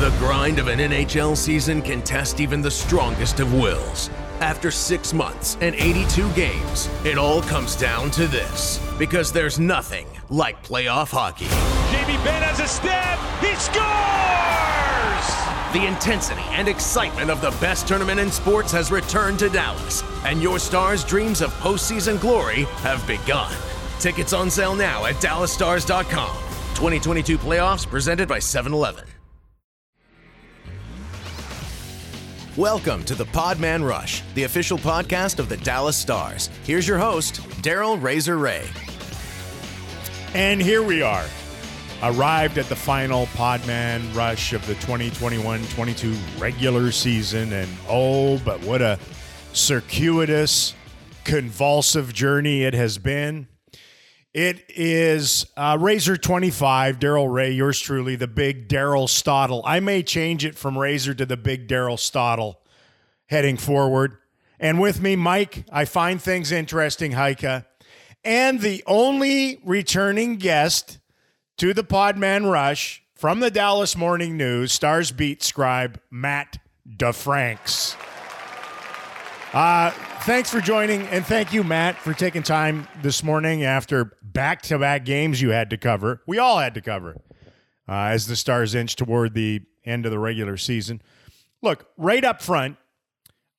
The grind of an NHL season can test even the strongest of wills. After six months and 82 games, it all comes down to this. Because there's nothing like playoff hockey. Jamie Benn has a stab. He scores! The intensity and excitement of the best tournament in sports has returned to Dallas, and your Stars' dreams of postseason glory have begun. Tickets on sale now at DallasStars.com. 2022 playoffs presented by 7 Eleven. Welcome to the Podman Rush, the official podcast of the Dallas Stars. Here's your host, Daryl Razor Reaugh. And here we are, arrived at the final Podman rush of the 2021 22 regular season. And oh, but what a circuitous, convulsive journey it has been. It is uh, Razor 25, Daryl Reaugh, yours truly, the big Daryl Stottle. I may change it from Razor to the big Daryl Stottle heading forward. And with me, Mike, I find things interesting, Heika. And the only returning guest to the Podman Rush from the Dallas Morning News, Stars Beat scribe Matt DeFranks. Uh, thanks for joining, and thank you, Matt, for taking time this morning after back to back games you had to cover. We all had to cover uh, as the Stars inch toward the end of the regular season. Look, right up front,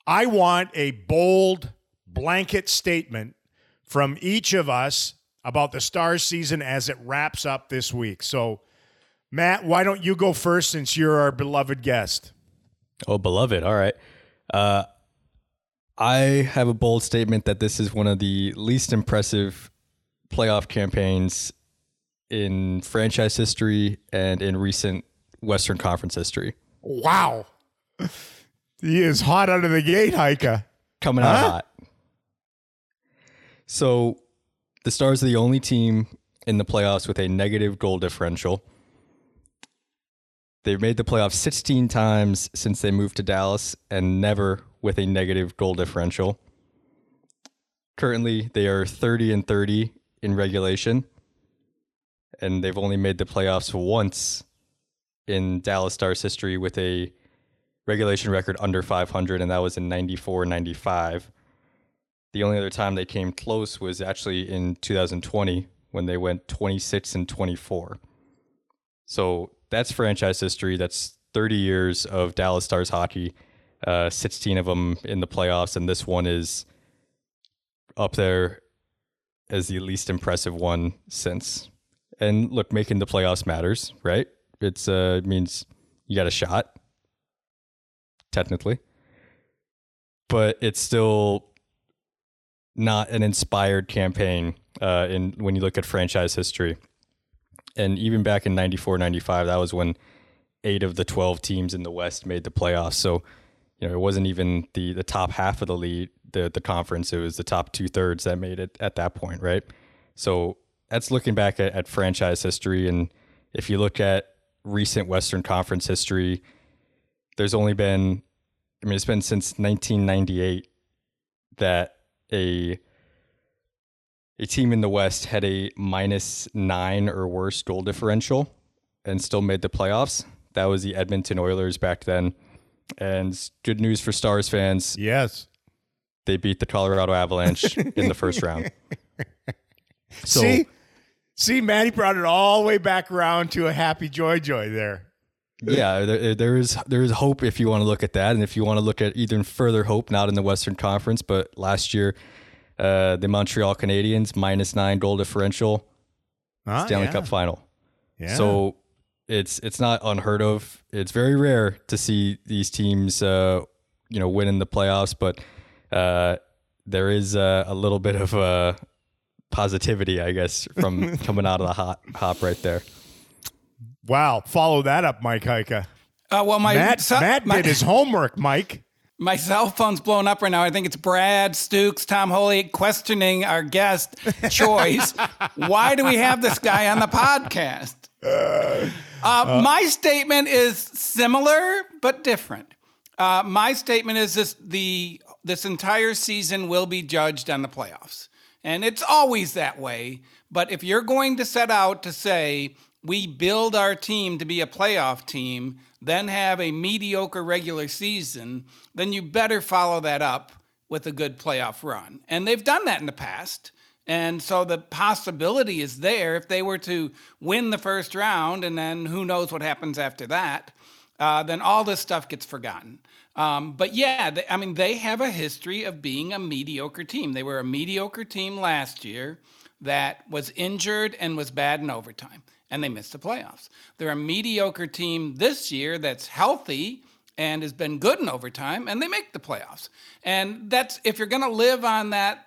I want a bold blanket statement from each of us about the Stars season as it wraps up this week. So, Matt, why don't you go first since you're our beloved guest? Oh, beloved. All right. Uh, I have a bold statement that this is one of the least impressive playoff campaigns in franchise history and in recent Western Conference history. Wow. He is hot out of the gate, Heika. Coming out huh? hot. So the Stars are the only team in the playoffs with a negative goal differential. They've made the playoffs 16 times since they moved to Dallas and never with a negative goal differential. Currently, they are 30 and 30 in regulation, and they've only made the playoffs once in Dallas Stars history with a regulation record under 500, and that was in 94 95. The only other time they came close was actually in 2020 when they went 26 and 24. So that's franchise history. That's 30 years of Dallas Stars hockey, uh, 16 of them in the playoffs, and this one is up there as the least impressive one since. And look, making the playoffs matters, right? It's uh, it means you got a shot, technically, but it's still not an inspired campaign uh, in when you look at franchise history. And even back in 94, 95, that was when eight of the 12 teams in the West made the playoffs. So, you know, it wasn't even the, the top half of the lead, the, the conference. It was the top two thirds that made it at that point, right? So that's looking back at, at franchise history. And if you look at recent Western Conference history, there's only been, I mean, it's been since 1998 that a a team in the West had a minus nine or worse goal differential and still made the playoffs. That was the Edmonton Oilers back then. And good news for Stars fans. Yes. They beat the Colorado Avalanche in the first round. So, see, see, Matty brought it all the way back around to a happy joy joy there. Yeah, there, there is there is hope if you want to look at that, and if you want to look at even further hope, not in the Western Conference, but last year uh, the Montreal Canadiens minus nine goal differential, ah, Stanley yeah. Cup final. Yeah. So it's it's not unheard of. It's very rare to see these teams, uh, you know, win in the playoffs, but uh, there is a, a little bit of uh, positivity, I guess, from coming out of the hot hop right there. Wow! Follow that up, Mike Heika. Uh, well, my Matt, so, Matt my, did his homework, Mike. My cell phone's blowing up right now. I think it's Brad Stooks, Tom Holy questioning our guest choice. Why do we have this guy on the podcast? Uh, uh, my statement is similar but different. Uh, my statement is this: the this entire season will be judged on the playoffs, and it's always that way. But if you're going to set out to say we build our team to be a playoff team, then have a mediocre regular season, then you better follow that up with a good playoff run. And they've done that in the past. And so the possibility is there if they were to win the first round and then who knows what happens after that, uh, then all this stuff gets forgotten. Um, but yeah, they, I mean, they have a history of being a mediocre team. They were a mediocre team last year that was injured and was bad in overtime, and they missed the playoffs. They're a mediocre team this year that's healthy and has been good in overtime, and they make the playoffs. And that's if you're going to live on that,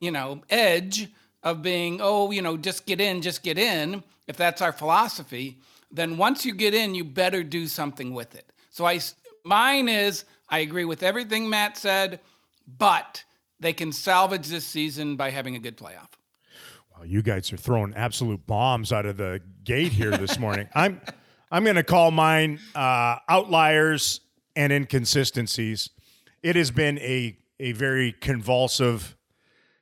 you know, edge of being, oh, you know, just get in, just get in. If that's our philosophy, then once you get in, you better do something with it. So I, mine is, I agree with everything Matt said, but they can salvage this season by having a good playoff. Well, you guys are throwing absolute bombs out of the gate here this morning. I'm I'm going to call mine uh, outliers and inconsistencies. It has been a a very convulsive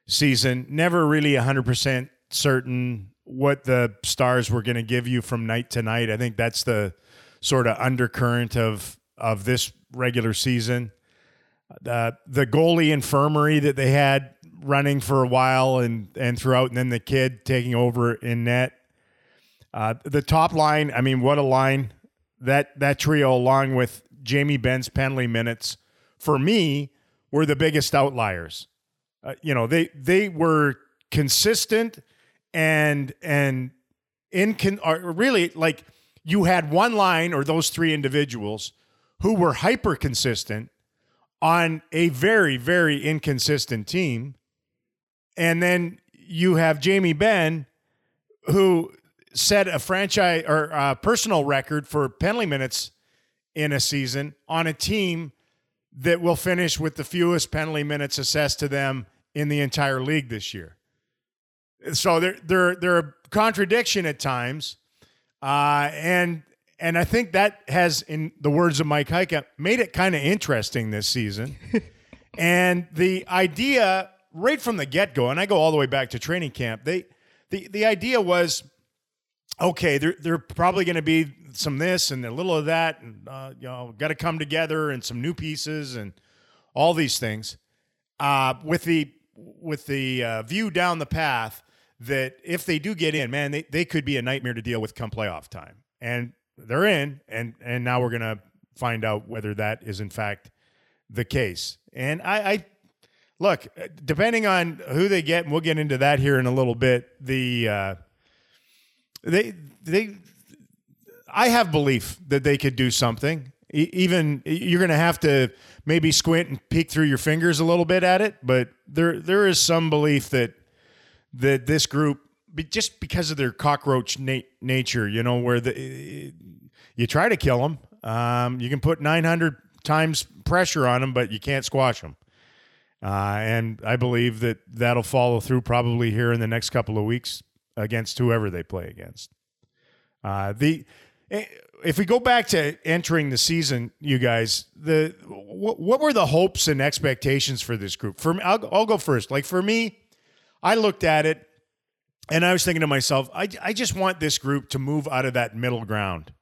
season. Never really 100% certain what the stars were going to give you from night to night. I think that's the sort of undercurrent of of this regular season. Uh, the goalie infirmary that they had running for a while and and throughout, and then the kid taking over in net. Uh, the top line, I mean, what a line! That that trio, along with Jamie Benn's penalty minutes, for me, were the biggest outliers. Uh, you know, they they were consistent and and in con- really like you had one line or those three individuals who were hyper consistent on a very very inconsistent team and then you have Jamie Benn, who set a franchise or a personal record for penalty minutes in a season on a team that will finish with the fewest penalty minutes assessed to them in the entire league this year. So they're they're they're a contradiction at times, uh, and and I think that has, in the words of Mike Heika, made it kind of interesting this season. and the idea right from the get go, and I go all the way back to training camp. They the the idea was okay. They're they're probably going to be some this and a little of that, and uh, you know, got to come together and some new pieces and all these things. Uh, with the with the uh, view down the path that if they do get in, man, they, they could be a nightmare to deal with come playoff time. And they're in, and and now we're gonna find out whether that is in fact the case. And I, I look, depending on who they get, and we'll get into that here in a little bit. The uh, they they I have belief that they could do something. even you're going to have to maybe squint and peek through your fingers a little bit at it, but there there is some belief that that this group just because of their cockroach na- nature, you know, where the you try to kill them, um, you can put 900 times pressure on them, but you can't squash them. Uh, and I believe that that'll follow through probably here in the next couple of weeks against whoever they play against. Uh, the eh, if we go back to entering the season, you guys, the what, what were the hopes and expectations for this group? For me, I'll, I'll go first. Like for me, I looked at it and I was thinking to myself, I, I just want this group to move out of that middle ground,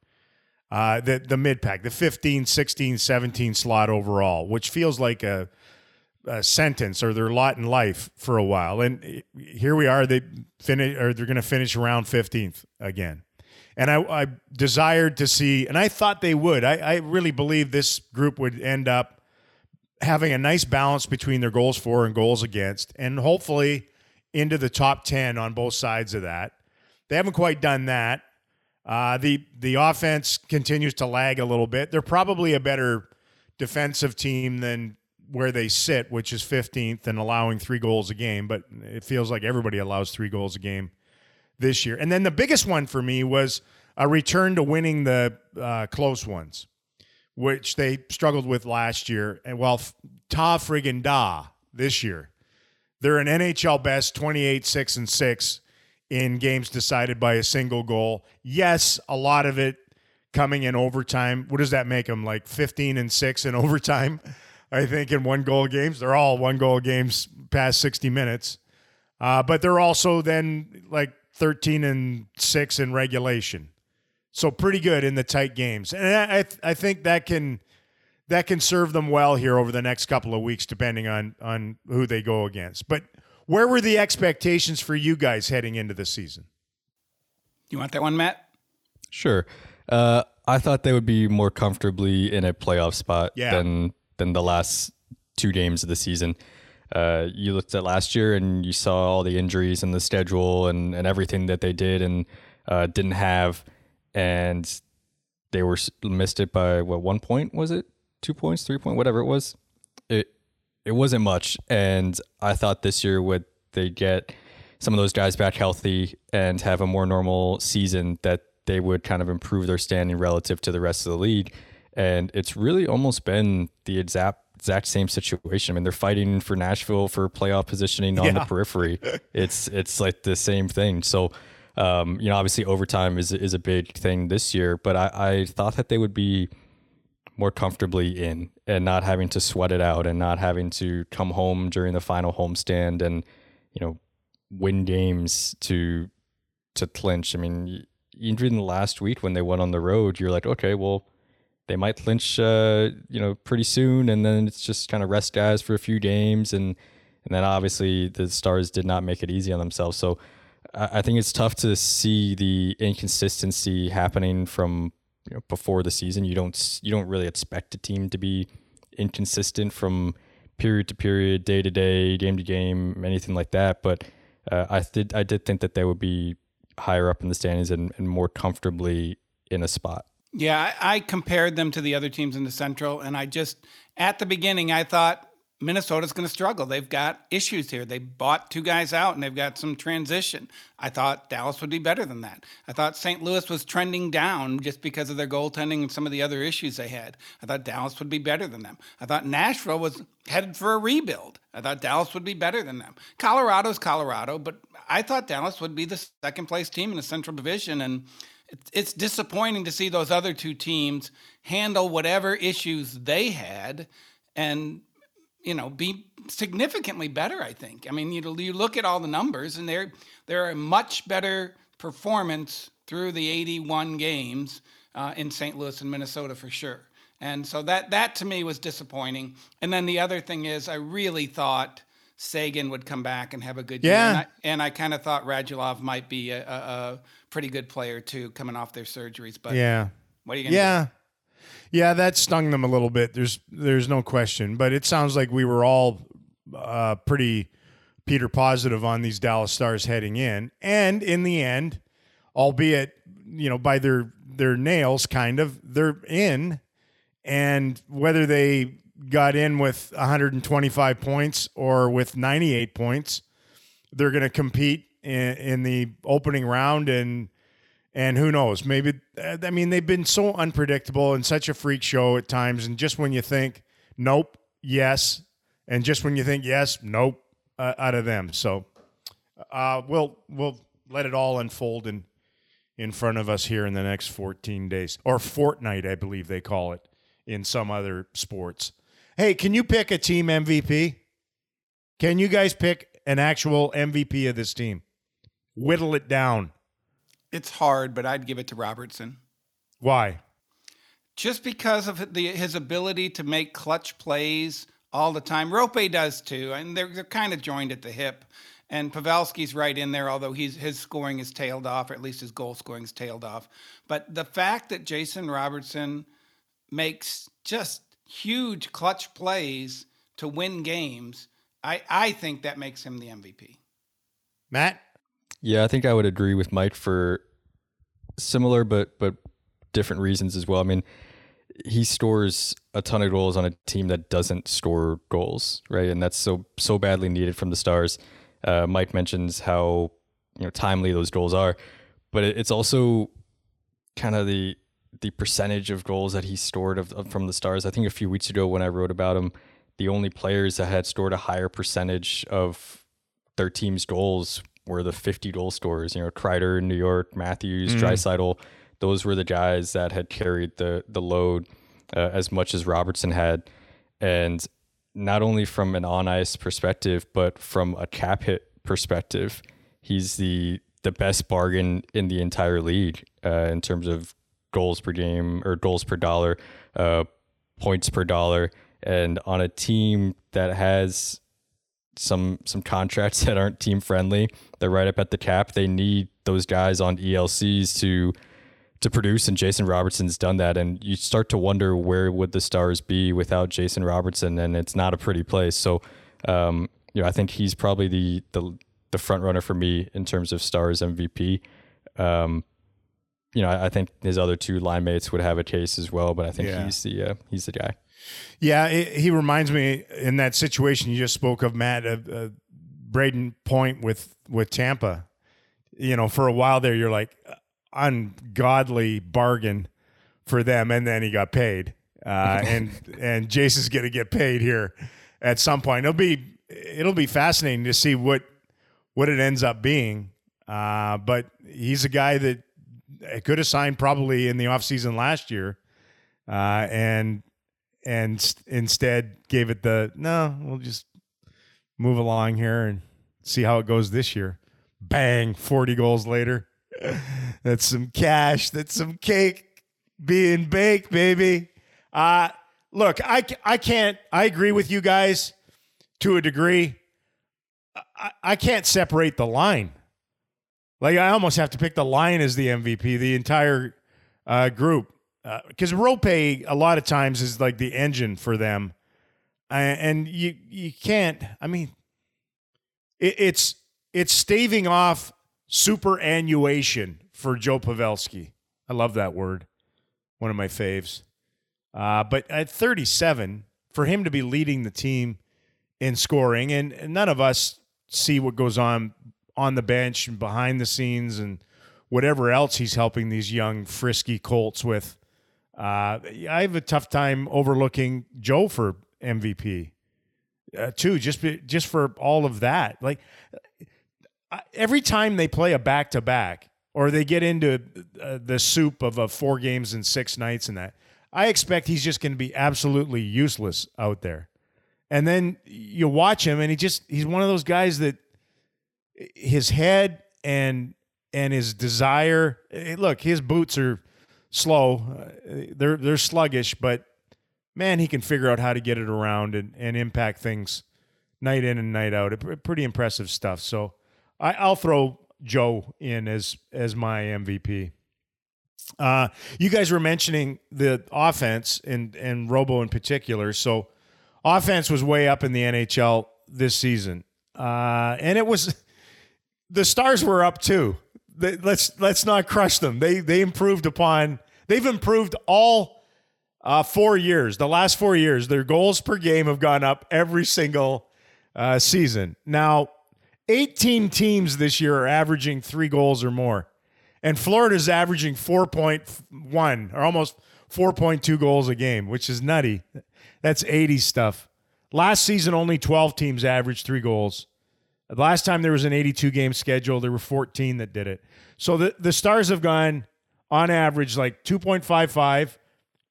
uh, the the mid pack, the 15, 16, 17 slot overall, which feels like a uh, sentence or their lot in life for a while. And here we are. They finish or they're going to finish around 15th again. And I, I, desired to see, and I thought they would. I, I really believe this group would end up having a nice balance between their goals for and goals against, and hopefully into the top 10 on both sides of that. They haven't quite done that. Uh, the the offense continues to lag a little bit. They're probably a better defensive team than where they sit, which is 15th and allowing three goals a game, but it feels like everybody allows three goals a game this year. And then the biggest one for me was a return to winning the uh, close ones, which they struggled with last year. And well, ta friggin' da this year. They're an NHL best 28, 6, and 6 in games decided by a single goal. Yes, a lot of it coming in overtime. What does that make them? Like 15 and 6 in overtime? I think, in one goal games. They're all one goal games past 60 minutes. Uh, but they're also then like 13 and 6 in regulation. So pretty good in the tight games. And I I think that can that can serve them well here over the next couple of weeks depending on on who they go against. But where were the expectations for you guys heading into the season? You want that one, Matt? Sure. Uh, I thought they would be more comfortably in a playoff spot Yeah. than than the last two games of the season. Uh, you looked at last year and you saw all the injuries and the schedule and, and everything that they did and uh, didn't have, and they were missed it by what one point was it? Two points, three point, whatever it was. It it wasn't much, and I thought this year would they get some of those guys back healthy and have a more normal season that they would kind of improve their standing relative to the rest of the league. And it's really almost been the exact exact same situation. I mean, they're fighting for Nashville for playoff positioning on the periphery. It's it's like the same thing. So, um, you know, obviously overtime is is a big thing this year, but I, I thought that they would be more comfortably in and not having to sweat it out and not having to come home during the final homestand and you know win games to to clinch. I mean, even last week when they went on the road, you're like, okay, well, they might clinch, uh, you know, pretty soon, and then it's just kind of rest guys for a few games, and and then obviously the Stars did not make it easy on themselves. So I, I think it's tough to see the inconsistency happening from you know before the season. You don't you don't really expect a team to be inconsistent from period to period, day to day, game to game, anything like that. But uh, I did I did think that they would be higher up in the standings and, and more comfortably in a spot. Yeah, I, I compared them to the other teams in the Central, and I just at the beginning I thought Minnesota's going to struggle. They've got issues here. They bought two guys out, and they've got some transition. I thought Dallas would be better than that. I thought St. Louis was trending down just because of their goaltending and some of the other issues they had. I thought Dallas would be better than them. I thought Nashville was headed for a rebuild. I thought Dallas would be better than them. Colorado's Colorado, but I thought Dallas would be the second place team in the Central Division, and it's- disappointing to see those other two teams handle whatever issues they had and you know be significantly better i think i mean you, you look at all the numbers and they're they're a much better performance through the 81 games uh, in st louis and minnesota for sure and so that that to me was disappointing and then the other thing is i really thought Seguin would come back and have a good Yeah. year. And I, and I kind of thought Radulov might be a, a, a pretty good player too, coming off their surgeries. But Yeah. what are you to Yeah. Yeah, that stung them a little bit. There's there's no question, but it sounds like we were all uh, pretty Peter positive on these Dallas Stars heading in, and in the end, albeit you know by their their nails, kind of they're in, and whether they got in with 125 points or with 98 points, they're going to compete in, in the opening round and and who knows? Maybe i mean they've been so unpredictable and such a freak show at times. And just when you think nope yes. And just when you think yes nope uh, out of them. So uh, we'll we'll let it all unfold in in front of us here in the next 14 days or fortnight i believe they call it in some other sports. Hey can you pick a team mvp can you guys pick an actual mvp of this team? Whittle it down It's hard, but I'd give it to Robertson. why Just because of the, his ability to make clutch plays all the time. Roope does too, and they're, they're kind of joined at the hip. And Pavelski's right in there, although he's, his scoring is tailed off, or at least his goal scoring is tailed off. But the fact that Jason Robertson makes just huge clutch plays to win games, I, I think that makes him the MVP. matt Yeah, I think I would agree with Mike for similar but but different reasons as well. I mean, he stores a ton of goals on a team that doesn't score goals, right? And that's so so badly needed from the Stars. Uh, Mike mentions how you know timely those goals are, but it, it's also kind of the the percentage of goals that he stored of, of from the Stars. I think a few weeks ago when I wrote about him, the only players that had scored a higher percentage of their team's goals were the 50 goal scorers. You know, Kreider in New York, Matthews, Draisaitl. Those were the guys that had carried the the load uh, as much as Robertson had, and not only from an on ice perspective, but from a cap hit perspective, he's the the best bargain in the entire league uh, in terms of goals per game or goals per dollar, uh, points per dollar, and on a team that has some some contracts that aren't team friendly, they're right up at the cap. They need those guys on ELCs to to produce, and Jason Robertson's done that. And you start to wonder where would the Stars be without Jason Robertson, and it's not a pretty place. So, um, you know, I think he's probably the the the front runner for me in terms of Stars MVP. Um, you know, I, I, think his other two line mates would have a case as well, but I think yeah. he's the uh, he's the guy. Yeah, it, he reminds me in that situation you just spoke of, Matt, uh, uh, Brayden Point with with Tampa. You know, for a while there, you're like ungodly bargain for them, and then he got paid, uh, and and Jason's going to get paid here at some point. It'll be it'll be fascinating to see what what it ends up being. Uh, but he's a guy that could have signed probably in the offseason last year. Uh, and and instead gave it the no, we'll just move along here and see how it goes this year. Bang, 40 goals later. That's some cash. That's some cake being baked, baby. Uh, look, I, I can't, I agree with you guys to a degree. I, I can't separate the line. Like I almost have to pick the line as the MVP, the entire uh, group, because uh, Roope a lot of times is like the engine for them, and you you can't. I mean, it, it's it's staving off superannuation for Joe Pavelski. I love that word, one of my faves. Uh, but at 37, for him to be leading the team in scoring, and, and none of us see what goes on on the bench and behind the scenes and whatever else he's helping these young frisky Colts with. Uh, I have a tough time overlooking Joe for MVP uh, too, just be, just for all of that. Like every time they play a back to back or they get into uh, the soup of a four games and six nights and that, I expect he's just going to be absolutely useless out there. And then you watch him, and he just he's one of those guys that his head and and his desire. Eh, look, his boots are slow; uh, they're they're sluggish, but man, he can figure out how to get it around and, and impact things night in and night out. Pretty impressive stuff. So I, I'll throw Joe in as as my MVP. Uh, you guys were mentioning the offense and and Robo in particular. So offense was way up in the NHL this season, uh, and it was the Stars were up too. They, let's let's not crush them. They they improved upon. They've improved all uh, four years. The last four years, their goals per game have gone up every single uh, season. Now, 18 teams this year are averaging three goals or more, and Florida's averaging 4.1 or almost 4.2 goals a game, which is nutty. That's 80 stuff. Last season, only 12 teams averaged three goals. The last time there was an 82 game schedule, there were 14 that did it. So the, the Stars have gone on average like 2.55,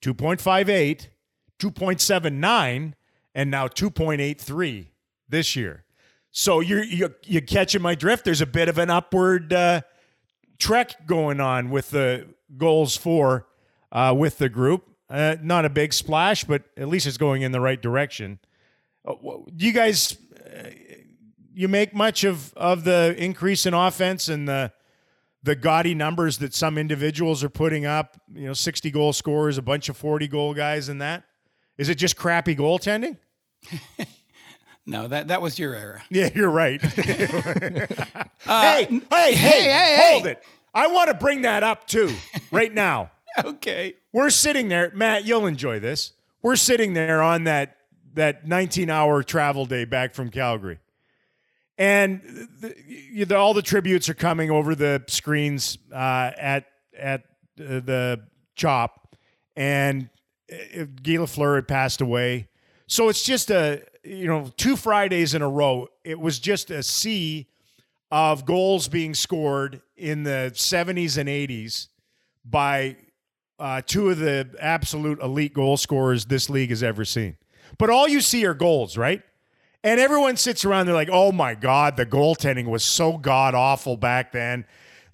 2.58, 2.79, and now 2.83 this year. So you're, you're, you're catching my drift. There's a bit of an upward uh, trek going on with the goals for uh, with the group. Uh, not a big splash, but at least it's going in the right direction. Uh, do you guys uh, you make much of of the increase in offense and the the gaudy numbers that some individuals are putting up? You know, sixty goal scorers, a bunch of forty goal guys, and that is it just crappy goaltending? no, that that was your era. Yeah, you're right. uh, hey, hey, hey, hey, hold hey. it! I want to bring that up too, right now. okay. We're sitting there, Matt. You'll enjoy this. We're sitting there on that that 19 hour travel day back from Calgary, and the, the, all the tributes are coming over the screens uh, at at the chop, and uh, Guy Lafleur had passed away. So it's just a you know two Fridays in a row. It was just a sea of goals being scored in the 70s and 80s by uh, two of the absolute elite goal scorers this league has ever seen. But all you see are goals, right? And everyone sits around, they're like, oh my God, the goaltending was so god awful back then.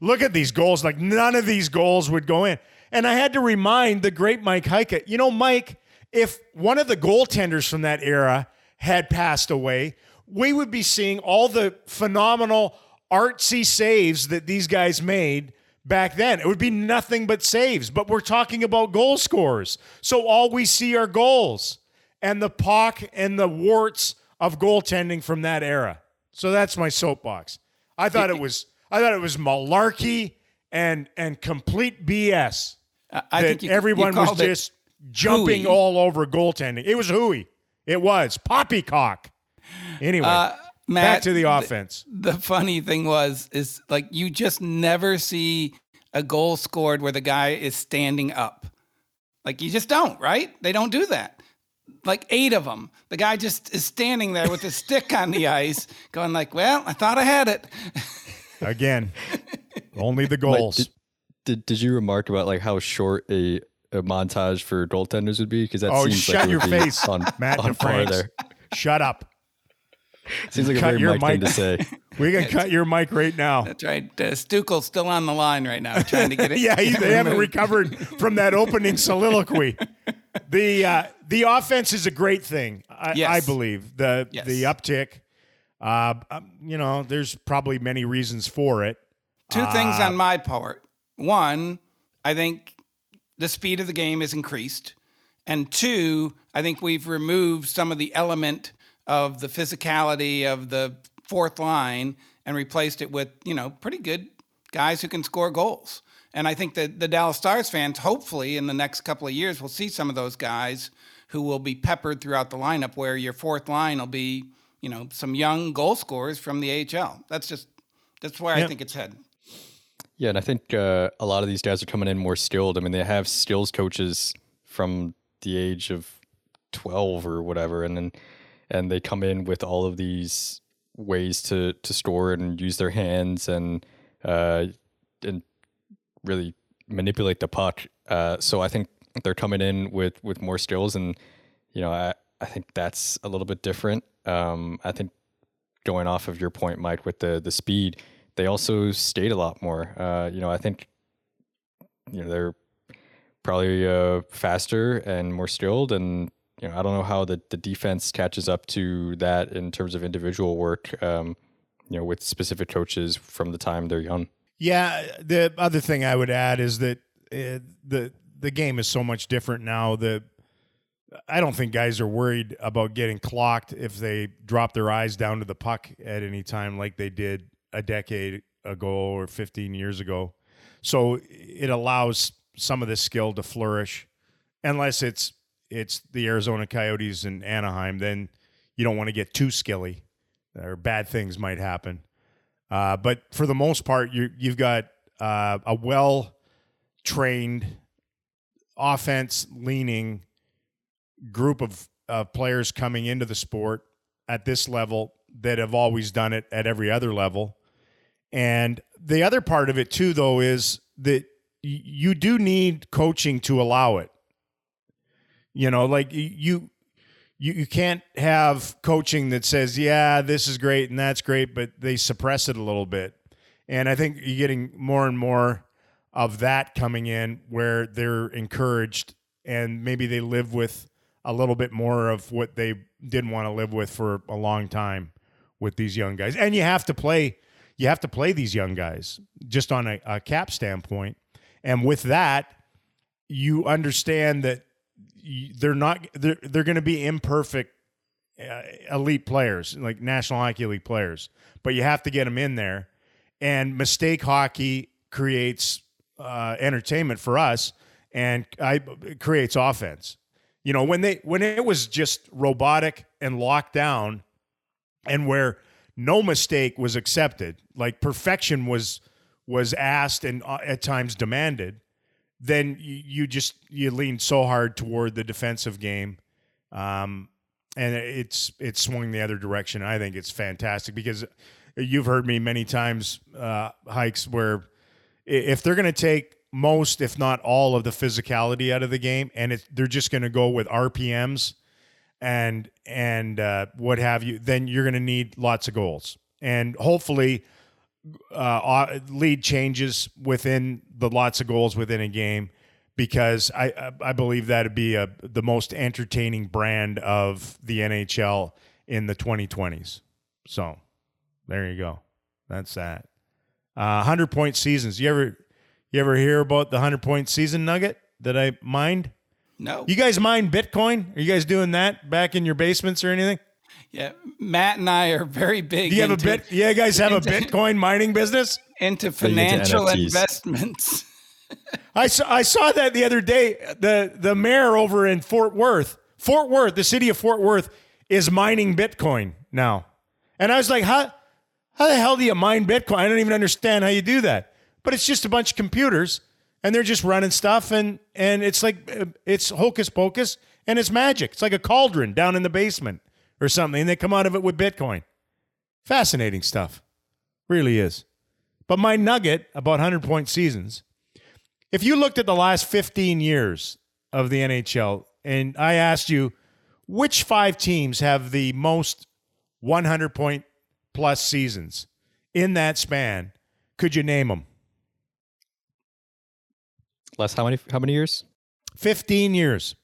Look at these goals. Like, none of these goals would go in. And I had to remind the great Mike Heika, you know, Mike, if one of the goaltenders from that era had passed away, we would be seeing all the phenomenal artsy saves that these guys made back then. It would be nothing but saves, but we're talking about goal scorers. So all we see are goals and the puck and the warts of goaltending from that era. So that's my soapbox. I thought it was I thought it was malarkey and and complete BS. I that think you, everyone you was just jumping hooey. all over goaltending. It was hooey. It was poppycock. Anyway, Uh, back to the th- offense. the funny thing was is like you just never see a goal scored where the guy is standing up. Like you just don't, right? They don't do that. Like eight of them. The guy just is standing there with his stick on the ice, going like, "Well, I thought I had it." Again, only the Like, goals. did, did did you remark about like how short a, a montage for goaltenders would be? Because that oh, seems shut like it your face, on, Matt on par DeFranks. there. Shut up. Seems like a Cut very your Mike thing mic. to say. We can cut your mic right now. That's right. Uh, Stuckel's still on the line right now, trying to get it. yeah, he, get they haven't recovered from that opening soliloquy. The uh, the offense is a great thing. I, Yes. I believe the Yes. the uptick. Uh, um, you know, there's probably many reasons for it. Two things Uh, on my part. One, I think the speed of the game is increased. And two, I think we've removed some of the element of the physicality of the fourth line and replaced it with, you know, pretty good guys who can score goals. And I think that the Dallas Stars fans, hopefully in the next couple of years, will see some of those guys who will be peppered throughout the lineup where your fourth line will be, you know, some young goal scorers from the AHL. That's just that's where I think it's headed. Yeah, and I think uh, a lot of these guys are coming in more skilled. I mean, they have skills coaches from the age of twelve or whatever, and then and they come in with all of these ways to to score and use their hands and uh, and really manipulate the puck. Uh, so I think they're coming in with with more skills, and you know, I I think that's a little bit different. Um, I think going off of your point, Mike, with the the speed, they also stayed a lot more. Uh, you know, I think you know they're probably uh, faster and more skilled, and you know, I don't know how the the defense catches up to that in terms of individual work. Um, you know, with specific coaches from the time they're young. Yeah, the other thing I would add is that uh, the the game is so much different now. that I don't think guys are worried about getting clocked if they drop their eyes down to the puck at any time like they did a decade ago or 15 years ago. So it allows some of this skill to flourish unless it's it's the Arizona Coyotes and Anaheim then you don't want to get too skilly or bad things might happen. Uh, but for the most part, you you've got uh, a well trained offense leaning group of, of players coming into the sport at this level that have always done it at every other level. And the other part of it too, though, is that you do need coaching to allow it. You know, like you you, you can't have coaching that says, yeah, this is great and that's great, but they suppress it a little bit. And I think you're getting more and more of that coming in where they're encouraged and maybe they live with a little bit more of what they didn't want to live with for a long time with these young guys. And you have to play you have to play these young guys just on a, a cap standpoint. And with that, you understand that they're not they're, they're going to be imperfect uh, elite players like national hockey league players but you have to get them in there and mistake hockey creates uh, entertainment for us and I, it creates offense you know when they when it was just robotic and locked down and where no mistake was accepted like perfection was was asked and uh, at times demanded then you, just you lean so hard toward the defensive game, um, and it's it's swung the other direction. I think it's fantastic because you've heard me many times uh, hikes where if they're going to take most, if not all, of the physicality out of the game, and they're just going to go with RPMs and and uh, what have you, then you're going to need lots of goals, and hopefully, uh, lead changes within the lots of goals within a game, because I I believe that'd be a the most entertaining brand of the NHL in the 2020s. So, there you go. That's that. Uh, hundred point seasons. You ever you ever hear about the hundred point season nugget that I mined? No. You guys mine Bitcoin? Are you guys doing that back in your basements or anything? Yeah, Matt and I are very big. Do you have into, a bit? Yeah, you guys have into, a Bitcoin mining business into financial into investments. I saw I saw that the other day. The the mayor over in Fort Worth, Fort Worth, the city of Fort Worth, is mining Bitcoin now, and I was like, how how the hell do you mine Bitcoin? I don't even understand how you do that. But it's just a bunch of computers and they're just running stuff and and it's like uh, it's hocus pocus and it's magic. It's like a cauldron down in the basement or something and they come out of it with Bitcoin. Fascinating stuff. Really is. But my nugget about 100 point seasons, if you looked at the last 15 years of the NHL and I asked you which five teams have the most 100 point plus seasons in that span, could you name them? Last how many how many years? 15 years.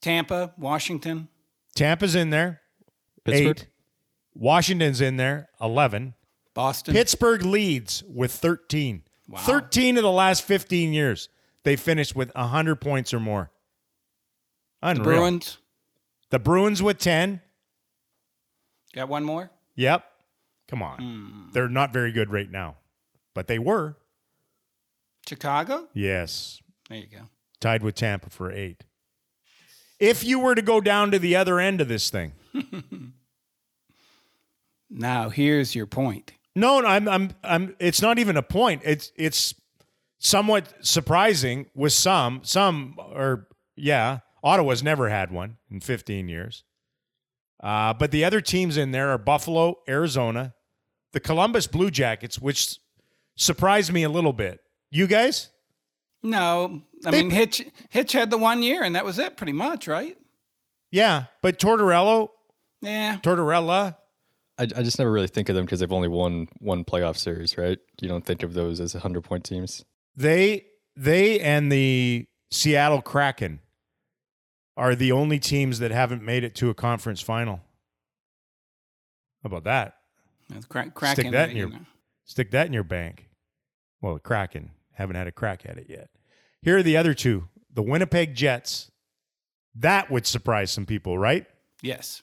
Tampa, Washington. Tampa's in there. Pittsburgh. Eight. Washington's in there. 11. Boston. Pittsburgh leads with 13. Wow. 13 of the last 15 years, they finished with 100 points or more. Unreal. The Bruins. The Bruins with 10. Got one more? Yep. Come on. Mm. They're not very good right now, but they were. Chicago? Yes. There you go. Tied with Tampa for eight. If you were to go down to the other end of this thing. now here's your point. No, I'm I'm I'm it's not even a point. It's it's somewhat surprising with some. Some or yeah, Ottawa's never had one in 15 years. Uh, but the other teams in there are Buffalo, Arizona, the Columbus Blue Jackets, which surprised me a little bit. You guys? No, I they, mean Hitch. Hitch had the one year, and that was it, pretty much, right? Yeah, but Tortorella. Yeah. Tortorella. I, I just never really think of them because they've only won one playoff series, right? You don't think of those as hundred point teams. They they and the Seattle Kraken are the only teams that haven't made it to a conference final. How about that? Cra- stick that in your stick that in your bank. Well, Kraken haven't had a crack at it yet. Here are the other two: the Winnipeg Jets. That would surprise some people, right? Yes.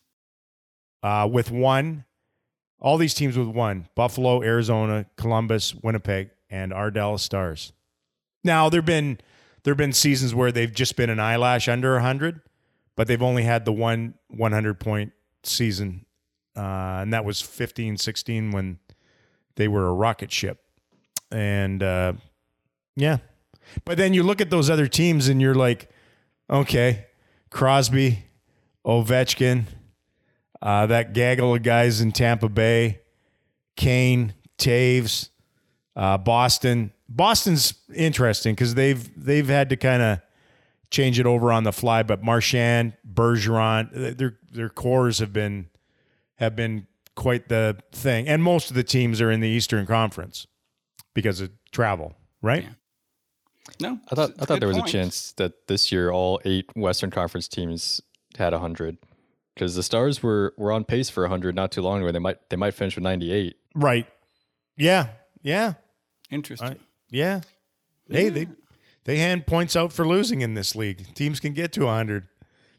Uh, with one, all these teams with one: Buffalo, Arizona, Columbus, Winnipeg, and our Dallas Stars. Now there've been there've been seasons where they've just been an eyelash under hundred, but they've only had the one 100 point season, uh, and that was 15, 16 when they were a rocket ship, and uh, yeah. But then you look at those other teams and you're like, okay, Crosby, Ovechkin, uh, that gaggle of guys in Tampa Bay, Kane, Toews, uh, Boston. Boston's interesting because they've they've had to kind of change it over on the fly. But Marchand, Bergeron, their their cores have been have been quite the thing, and most of the teams are in the Eastern Conference because of travel, right? Yeah. No, I thought I thought there was point. a chance that this year all eight Western Conference teams had hundred because the Stars were were on pace for hundred not too long ago. They might they might finish with ninety eight. Right. Yeah. Yeah. Interesting. Yeah. Hey, yeah. they they hand points out for losing in this league. Teams can get to hundred.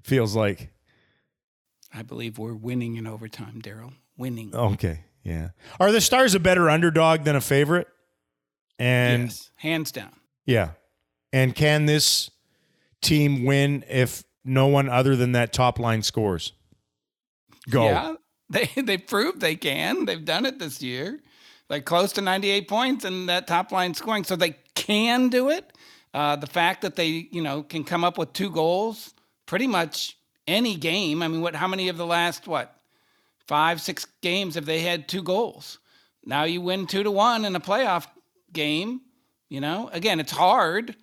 Feels like. I believe we're winning in overtime, Daryl. Winning. Okay. Yeah. Are the Stars a better underdog than a favorite? And yes, hands down. Yeah. And can this team win if no one other than that top line scores? Go. Yeah, they they proved they can. They've done it this year, like close to 98 points and that top line scoring. So they can do it. Uh, the fact that they you know can come up with two goals pretty much any game. I mean, what? How many of the last what five six games have they had two goals? Now you win two to one in a playoff game. You know, again, it's hard,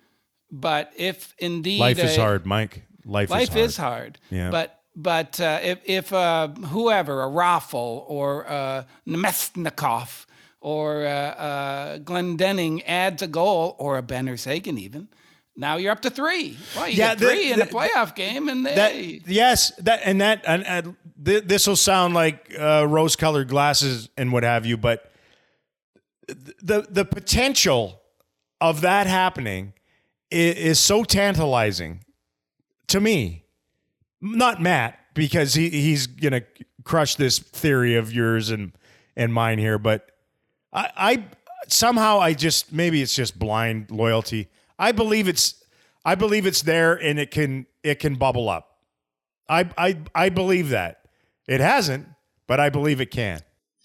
but if indeed life is hard, Mike. Life, life is is hard. hard. Yeah. But but uh, if if uh, whoever a Raffl or uh, Namestnikov or uh, uh, Glendening adds a goal or a Benner Seguin even. Now you're up to three. Well, you Yeah, get three the- in a playoff game, and That yes, that and that and, and th- this will sound like uh, rose-colored glasses and what have you, but the the potential of that happening is, is so tantalizing to me. Not Matt because he he's gonna crush this theory of yours and and mine here, but I, I somehow I just maybe it's just blind loyalty. I believe it's I believe it's there and it can it can bubble up. I I I believe that. It hasn't, but I believe it can.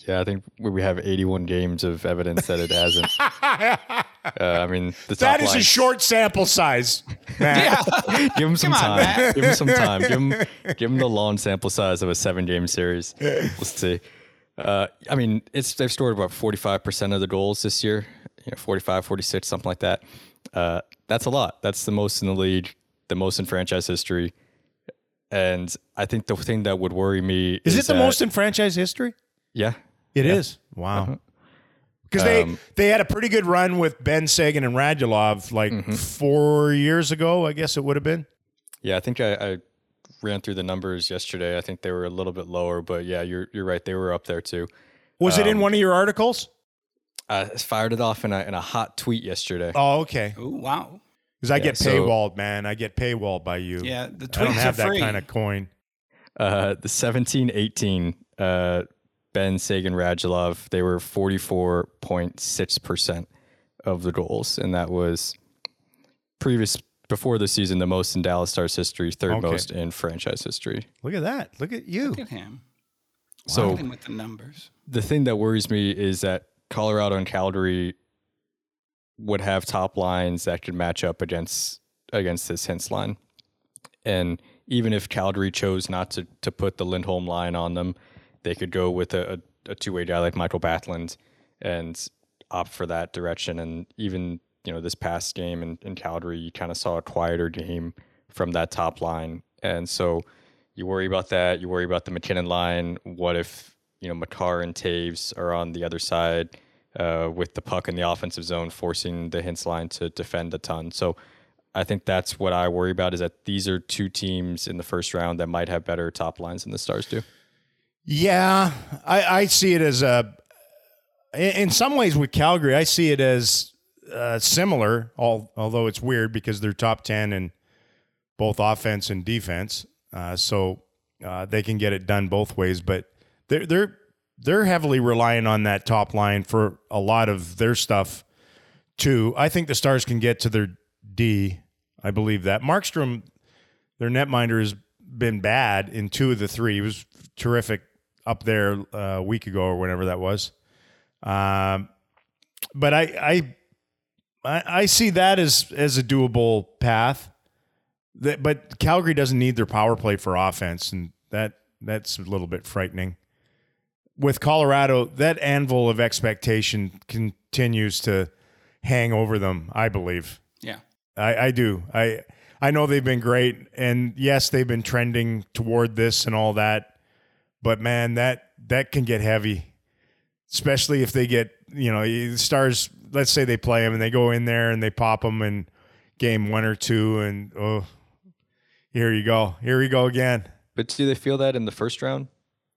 Yeah, I think we we have 81 games of evidence that it hasn't. uh, I mean, the top That is a short sample size, Matt. yeah, Give him some Come time. Matt. Give him some time. Give him give him the long sample size of a seven game series. We'll see. Uh, I mean, it's they've scored about 45% of the goals this year. You know, 45, 46, something like that. Uh, that's a lot. That's the most in the league, the most in franchise history. And I think the thing that would worry me Is is, it the that- most in franchise history? Yeah, It is. Wow. Because they Um, they had a pretty good run with Benn Seguin and Radulov like four years ago. I guess it would have been. Yeah, I think I, I ran through the numbers yesterday. I think they were a little bit lower, but yeah, you're you're right. They were up there too. Was it in one of your articles? I fired it off in a in a hot tweet yesterday. Oh, okay. Ooh, wow, Because I Yeah, get so- paywalled, man. I get paywalled by you. yeah. The tweets I don't have are that free. kind of coin. Uh, the 17 18, uh, Benn Seguin Radulov, they were 44.6% of the goals. And that was previous, before the season, the most in Dallas Stars history, third Okay. most in franchise history. Look at that. Look at you. Look at him. So Look at him with the numbers. the thing that worries me is that Colorado and Calgary would have top lines that could match up against against this Hintz line. And even if Calgary chose not to to put the Lindholm line on them, they could go with a, a, a two way guy like Mikael Backlund and opt for that direction. And even you know this past game in, in Calgary, you kind of saw a quieter game from that top line, and so you worry about that. You worry about the MacKinnon line. What if you know Makar and Toews are on the other side uh, with the puck in the offensive zone, forcing the Hintz line to defend a ton. So I think that's what I worry about is that these are two teams in the first round that might have better top lines than the Stars do. Yeah, I, I see it as a. In some ways, with Calgary, I see it as uh, similar. All, although it's weird because they're top ten in both offense and defense, uh, so uh, they can get it done both ways. But they're they're they're heavily relying on that top line for a lot of their stuff too. I think the Stars can get to their D. I believe that Markstrom, their netminder, has been bad in two of the three. He was terrific up there uh, a week ago or whenever that was. Um, but I, I I I see that as as a doable path. That, but Calgary doesn't need their power play for offense, and that that's a little bit frightening. With Colorado, that anvil of expectation continues to hang over them. I believe. Yeah. I, I do. I I know they've been great, and yes, they've been trending toward this and all that. But man, that that can get heavy, especially if they get you know the stars. Let's say they play them and they go in there and they pop them in game one or two, and oh, here you go, here we go again. But do they feel that in the first round?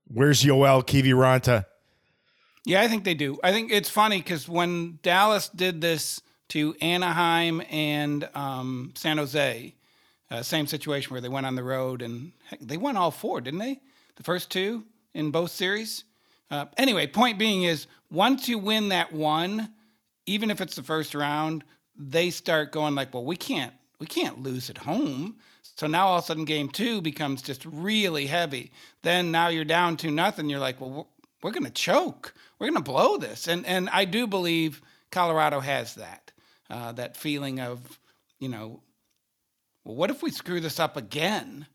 Where's Joel Kiviranta? Yeah, I think they do. I think it's funny because when Dallas did this to Anaheim and um, San Jose, uh, same situation where they went on the road and heck, they won all four, didn't they? The first two in both series. Uh, anyway, point being is once you win that one, even if it's the first round, they start going like, well, we can't, we can't lose at home. So now all of a sudden, game two becomes just really heavy. Then now you're down to nothing. You're like, well, we're, we're going to choke. We're going to blow this. And and I do believe Colorado has that uh, that feeling of, you know, well, what if we screw this up again?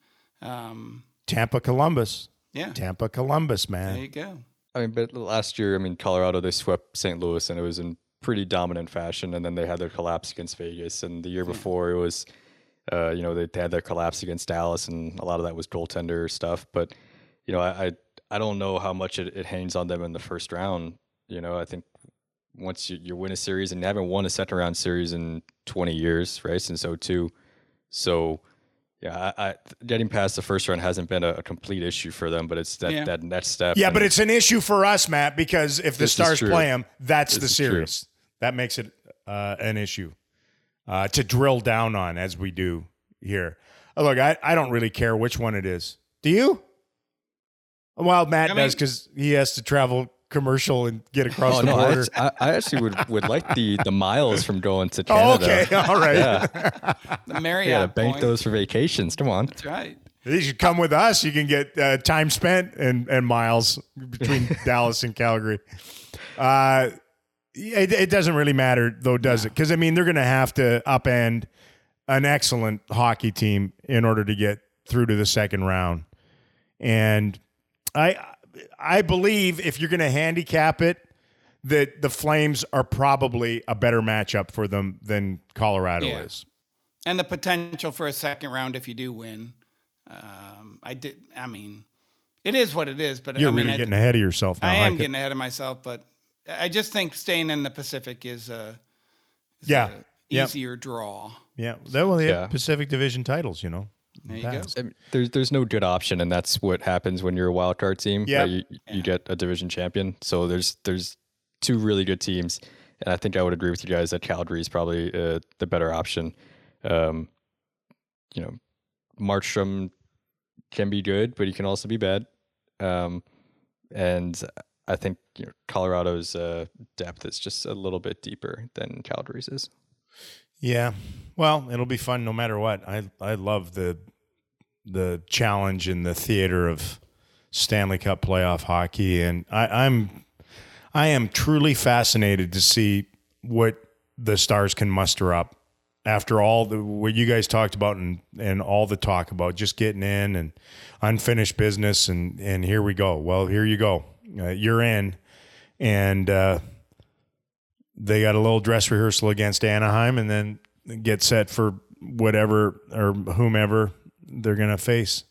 Um, Tampa Columbus. yeah, Tampa Columbus, man. there you go. I mean, but last year, I mean, Colorado they swept St. Louis and it was in pretty dominant fashion, and then they had their collapse against Vegas, and the year before it was Uh, you know, they, they had their collapse against Dallas, and a lot of that was goaltender stuff. But you know, I I, I don't know how much it, it hangs on them in the first round. You know, I think once you, you win a series and you haven't won a second round series in 20 years, right? Since 02. So, yeah, I, I, getting past the first round hasn't been a, a complete issue for them, but it's that, Yeah. that next step. Yeah, but it's an issue for us, Matt, because if the Stars play them, that's This the is true. series. That makes it uh, an issue uh, to drill down on as we do here. Uh, look, I, I don't really care which one it is. Do you? Well, Matt I does because he has to travel commercial and get across Oh the no! I, border. I, I actually would, would like the, the miles from going to Oh, Canada. okay, all right. Yeah, The Marriott yeah. Bank point. those for vacations. Come on. That's right. You should come with us. You can get uh, time spent and, and miles between Dallas and Calgary. Uh, it, it doesn't really matter, though, does it? Because, I mean, they're going to have to upend an excellent hockey team in order to get through to the second round. And I, I believe if you're going to handicap it, that the Flames are probably a better matchup for them than Colorado Yeah. is. and the potential for a second round if you do win. Um, I did. I mean, it is what it is. But You're I mean, really I, getting ahead of yourself now. I am could- getting ahead of myself. But I just think staying in the Pacific is a, is Yeah. a Yep. easier draw. Yeah, they well, they have Yeah. Pacific Division titles, you know. There you go. I mean, there's there's no good option, and that's what happens when you're a wild card team. Yeah. right? you, you get a division champion. So there's there's two really good teams, and I think I would agree with you guys that Calgary is probably uh, the better option. Um, you know, Markstrom can be good, but he can also be bad. Um, and I think you know, Colorado's uh, depth is just a little bit deeper than Calgary's is. Yeah. Well, it'll be fun no matter what. I I love the the challenge and the theater of Stanley Cup playoff hockey, and I, I'm I am truly fascinated to see what the Stars can muster up after all the what you guys talked about and and all the talk about just getting in and unfinished business and and here we go. Well, here you go. Uh, you're in, and. uh they got a little dress rehearsal against Anaheim and then get set for whatever or whomever they're going to face.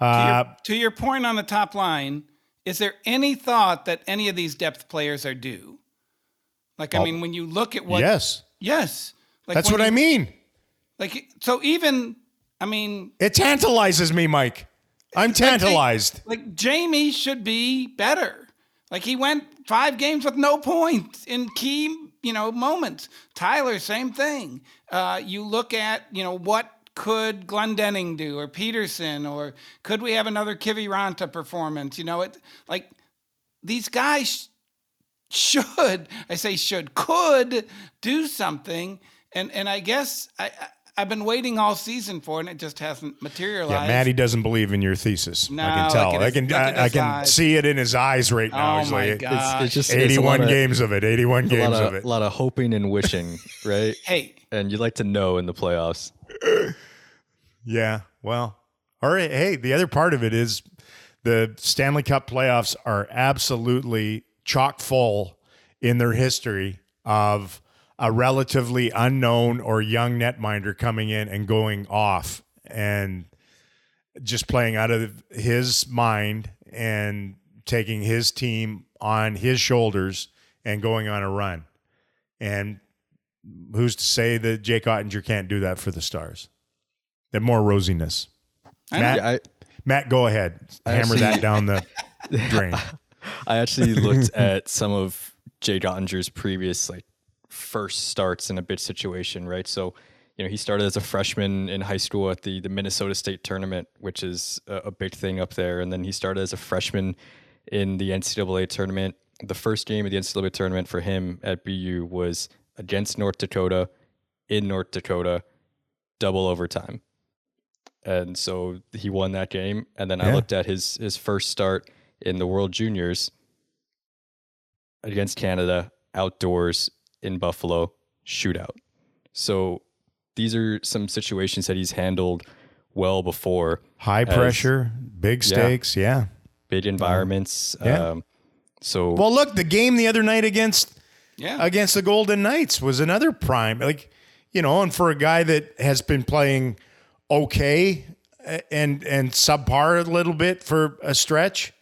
To Uh, your, to your point on the top line, is there any thought that any of these depth players are due? Like, I mean, when you look at what, yes, yes, like that's what I mean. Like, so even, I mean, It tantalizes me, Mike. I'm tantalized. like Jamie should be better. Like he went five games with no points in key, you know, moments. Tyler, same thing. Uh, you look at, you know, what could Glendening do or Peterson or could we have another Kiviranta performance? You know, it like these guys should, I say should, could do something. And and I guess I, I I've been waiting all season for it and it just hasn't materialized. Yeah, Maddie doesn't believe in your thesis. I can tell. at I can. I, I can eyes. see it in his eyes right now. Oh He's my like, god! It's just it's a 81 lot of- games of it. 81 games of of, it. A lot of hoping and wishing, right? hey, and you'd like to know in the playoffs. Yeah. Well, all right. Hey, the other part of it is the Stanley Cup playoffs are absolutely chock full in their history of a relatively unknown or young netminder coming in and going off and just playing out of his mind and taking his team on his shoulders and going on a run. And who's to say that Jake Oettinger can't do that for the Stars? That more rosiness. I Matt, I, Matt, go ahead. Hammer Actually- that down the drain. I actually looked at some of Jake Oettinger's previous like first starts in a bid situation, right? So, you know, he started as a freshman in high school at the the Minnesota State tournament, which is a, a big thing up there, and then he started as a freshman in the NCAA tournament. The first game of the NCAA tournament for him at BU was against North Dakota in North Dakota, double overtime. And so he won that game. And then I looked at his his first start in the World Juniors against Canada, outdoors in Buffalo, shootout. So these are some situations that he's handled well before, High As- pressure, big Yeah. stakes. Yeah. big environments. Yeah. Um, so Well, look, the game the other night against yeah, against the Golden Knights was another prime. Like, you know, and for a guy that has been playing okay and and subpar a little bit for a stretch,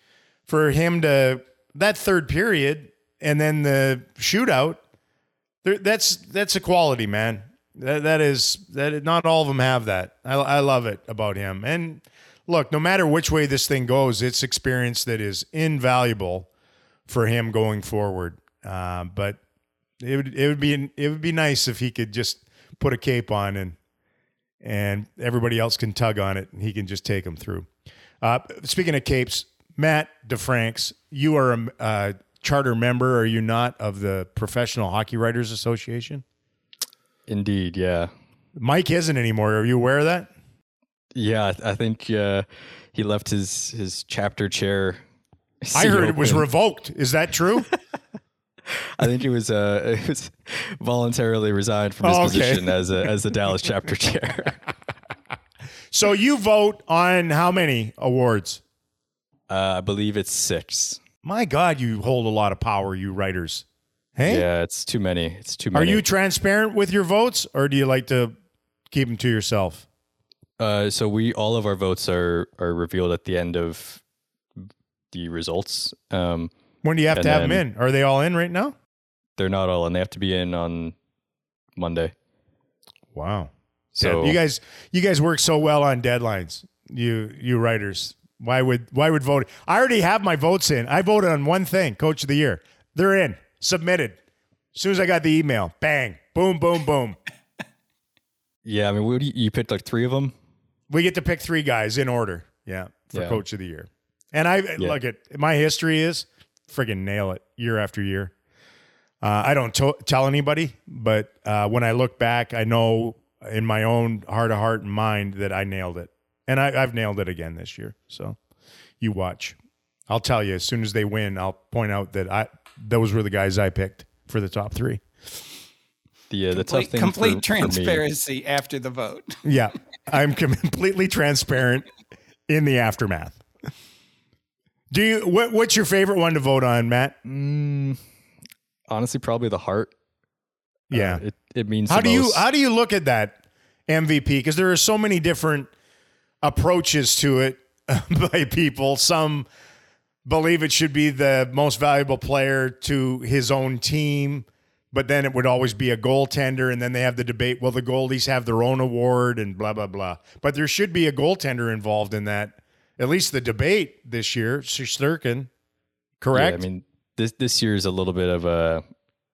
for him to that third period and then the shootout, that's that's a quality, man. That that is that. Not all of them have that. I I love it about him. And look, no matter which way this thing goes, it's experience that is invaluable for him going forward. Uh, but it would it would be it would be nice if he could just put a cape on and and everybody else can tug on it and he can just take them through. Uh, speaking of capes, Matt DeFranks, you are a, a charter member, are you not, of the Professional Hockey Writers Association? Indeed, yeah. Mike isn't anymore. Are you aware of that? Yeah, I think uh, he left his his chapter chair. I heard it was revoked. Is that true? I think he was uh, it was voluntarily resigned from his oh, okay. position as a, as the Dallas chapter chair. so you vote on how many awards? Uh, I believe it's six. My God, you hold a lot of power, you writers. Hey, yeah, it's too many. It's too many. Are you transparent with your votes, or do you like to keep them to yourself? Uh, so we all of our votes are are revealed at the end of the results. Um, when do you have to have them in? Are they all in right now? They're not all in. They have to be in on Monday. Wow. So you guys, you guys work so well on deadlines. You you writers. Why would why would vote? I already have my votes in. I voted on one thing, Coach of the Year. They're in, submitted. As soon as I got the email, bang, boom, boom, boom. yeah, I mean, you, you picked like three of them. We get to pick three guys in order. Yeah, for yeah. Coach of the Year. And I yeah. look at my history is friggin' nail it year after year. Uh, I don't to- tell anybody, but uh, when I look back, I know in my own heart of heart and mind that I nailed it, and I, I've nailed it again this year. So you watch. I'll tell you as soon as they win. I'll point out that I those were the guys I picked for the top three. The uh, the complete, tough thing complete for, transparency for after the vote. Yeah, I'm completely transparent in the aftermath. Do you what, what's your favorite one to vote on, Matt? Mm, honestly, probably the Hart. Uh, yeah, uh, it it means how do most. you how do you look at that MVP? Because there are so many different approaches to it by people. Some believe it should be the most valuable player to his own team, but then it would always be a goaltender. And then they have the debate: will the goalies have their own award and blah blah blah? But there should be a goaltender involved in that at least the debate this year, Shesterkin, correct? Yeah, I mean, this this year is a little bit of a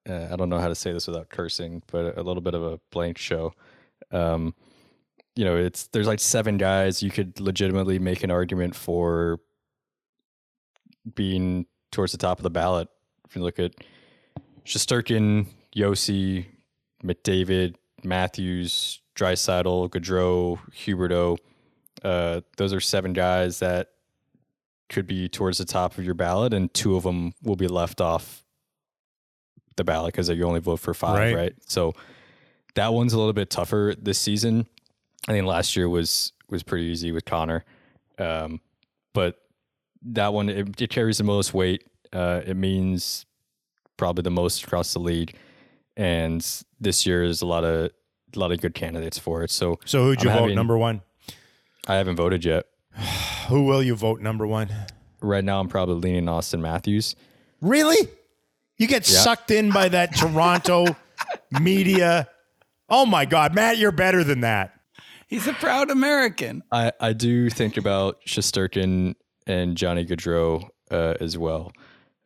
uh, I don't know how to say this without cursing, but a little bit of a blank show. Um, you know, it's there's like seven guys you could legitimately make an argument for being towards the top of the ballot. If you look at Shesterkin, Josi, McDavid, Matthews, Draisaitl, Gaudreau, Huberdeau uh, those are seven guys that could be towards the top of your ballot, and two of them will be left off the ballot because you only vote for five, right. right? So that one's a little bit tougher this season. I think last year was was pretty easy with Connor, um, but that one it, it, carries the most weight. Uh, it means probably the most across the league, and this year is a lot of a lot of good candidates for it. So, so who'd you I'm vote having, number one? I haven't voted yet. Who will you vote number one? Right now, I'm probably leaning Auston Matthews. Really? You get yeah. sucked in by that Toronto media. Oh my God, Matt, you're better than that. He's a proud American. I, I do think about Shesterkin and Johnny Gaudreau uh, as well.